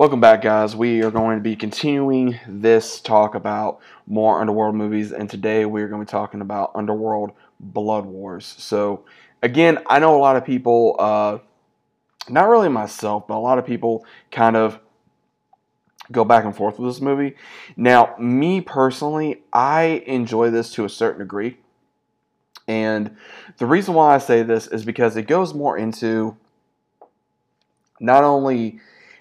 Welcome back, guys. We are going to be continuing this talk about more Underworld movies, and today we are going to be talking about Underworld Blood Wars. So, again, I know a lot of people, uh, not really myself, but a lot of people kind of go back and forth with this movie. Now, me personally, I enjoy this to a certain degree. And the reason why I say this is because it goes more into not only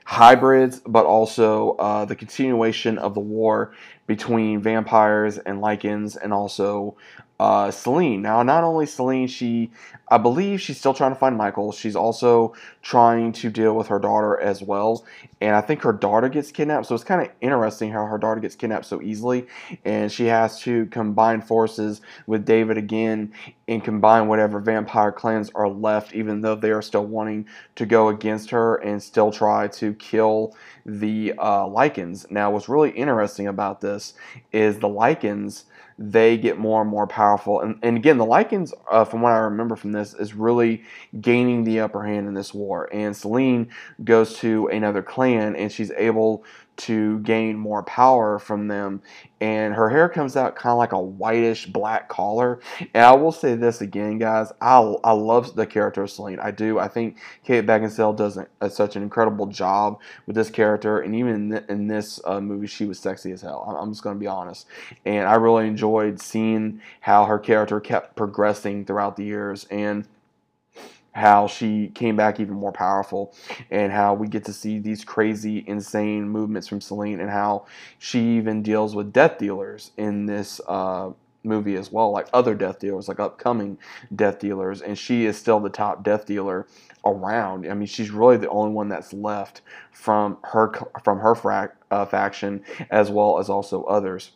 hybrids, but also uh, the continuation of the war between vampires and lycans, and also uh, Selene. Now, not only Selene, she, I believe she's still trying to find Michael. She's also trying to deal with her daughter as well. And I think her daughter gets kidnapped. So it's kind of interesting how her daughter gets kidnapped so easily. And she has to combine forces with David again and combine whatever vampire clans are left, even though they are still wanting to go against her and still try to kill the uh, Lycans. Now, what's really interesting about this is the Lycans they get more and more powerful. And, and again, the Lycans, uh, from what I remember from this, is really gaining the upper hand in this war. And Selene goes to another clan and she's able to gain more power from them. And her hair comes out kind of like a whitish black collar. And I will say this again, guys. I, I love the character of Selene. I do. I think Kate Beckinsale does a, such an incredible job with this character. And even in, th- in this uh, movie, she was sexy as hell. I'm just going to be honest. And I really enjoyed seeing how her character kept progressing throughout the years. And how she came back even more powerful and how we get to see these crazy insane movements from Selene and how she even deals with death dealers in this uh, movie as well like other death dealers like upcoming death dealers. And she is still the top death dealer around. I mean she's really the only one that's left from her from her frac, uh, faction as well as also others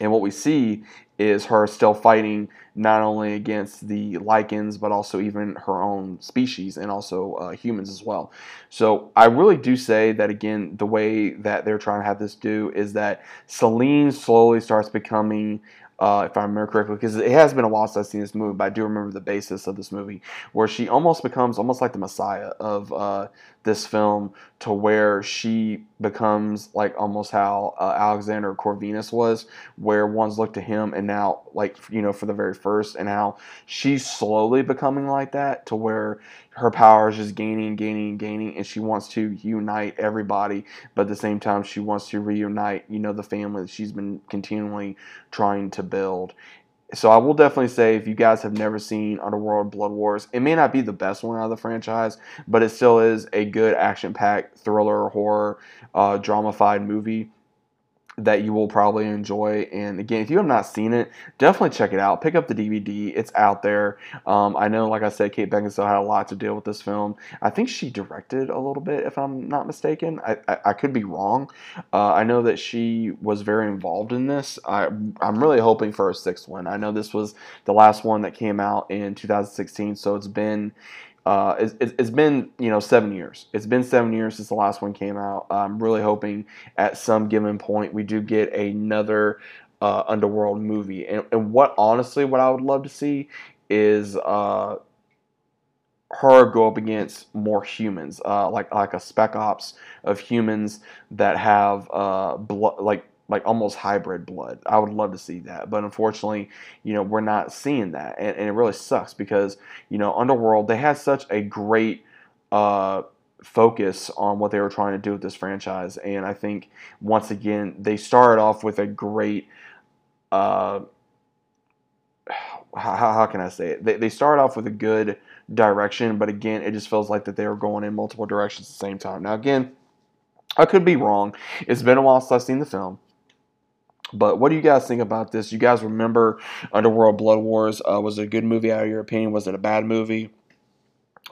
and what we see is her still fighting not only against the Lycans, but also even her own species and also uh, humans as well. So I really do say that again, the way that they're trying to have this do is that Selene slowly starts becoming uh, if I remember correctly, because it has been a while since I've seen this movie, but I do remember the basis of this movie, where she almost becomes almost like the messiah of uh, this film, to where she becomes like almost how uh, Alexander Corvinus was, where one's looked to him, and now like you know for the very first, and how she's slowly becoming like that, to where her power is just gaining, gaining, gaining, and she wants to unite everybody, but at the same time she wants to reunite, you know, the family that she's been continually trying to build. So I will definitely say if you guys have never seen Underworld Blood Wars, it may not be the best one out of the franchise, but it still is a good action-packed thriller, horror, uh, drama-fied movie that you will probably enjoy. And again, if you have not seen it, definitely check it out. Pick up the DVD; it's out there. Um, I know, like I said, Kate Beckinsale had a lot to deal with this film. I think she directed a little bit, if I'm not mistaken. I, I, I could be wrong. Uh, I know that she was very involved in this. I, I'm really hoping for a sixth one. I know this was the last one that came out in 2016, so it's been uh, it's, it's been you know seven years. It's been seven years since the last one came out. I'm really hoping at some given point we do get another uh, Underworld movie. And, and what honestly, what I would love to see is uh, her go up against more humans, uh, like like a spec ops of humans that have uh, blood, like like almost hybrid blood. I would love to see that, but unfortunately, you know, we're not seeing that, and, and it really sucks because you know, Underworld they had such a great uh, focus on what they were trying to do with this franchise, and I think once again they started off with a great. Uh, how, how can I say it? They, they started off with a good direction, but again, it just feels like that they were going in multiple directions at the same time. Now, again, I could be wrong. It's been a while since I've seen the film. But what do you guys think about this? You guys remember Underworld Blood Wars? Uh, was it a good movie out of your opinion? Was it a bad movie?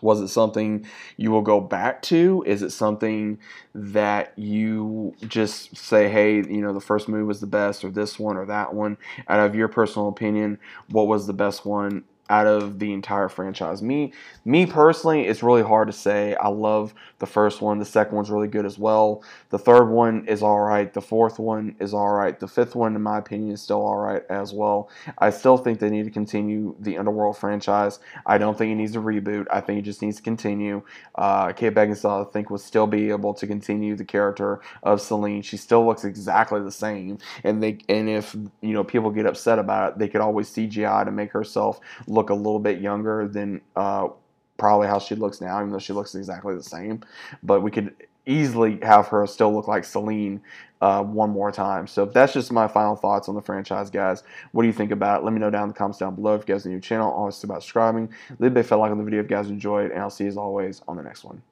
Was it something you will go back to? Is it something that you just say, hey, you know, the first movie was the best, or this one, or that one? Out of your personal opinion, what was the best one out of the entire franchise. Me, me personally, it's really hard to say. I love the first one. The second one's really good as well. The third one is all right. The fourth one is all right. The fifth one, in my opinion, is still all right as well. I still think they need to continue the Underworld franchise. I don't think it needs a reboot. I think it just needs to continue. Uh, Kate Beckinsale, I think, will still be able to continue the character of Selene. She still looks exactly the same, and they and if you know people get upset about it, they could always CGI to make herself look a little bit younger than uh, probably how she looks now, even though she looks exactly the same. But we could easily have her still look like Selene uh, one more time. So that's just my final thoughts on the franchise, guys. What do you think about it? Let me know down in the comments down below. If you guys are new channel, always about subscribing. Leave a big like on the video if you guys enjoyed, and I'll see you as always on the next one.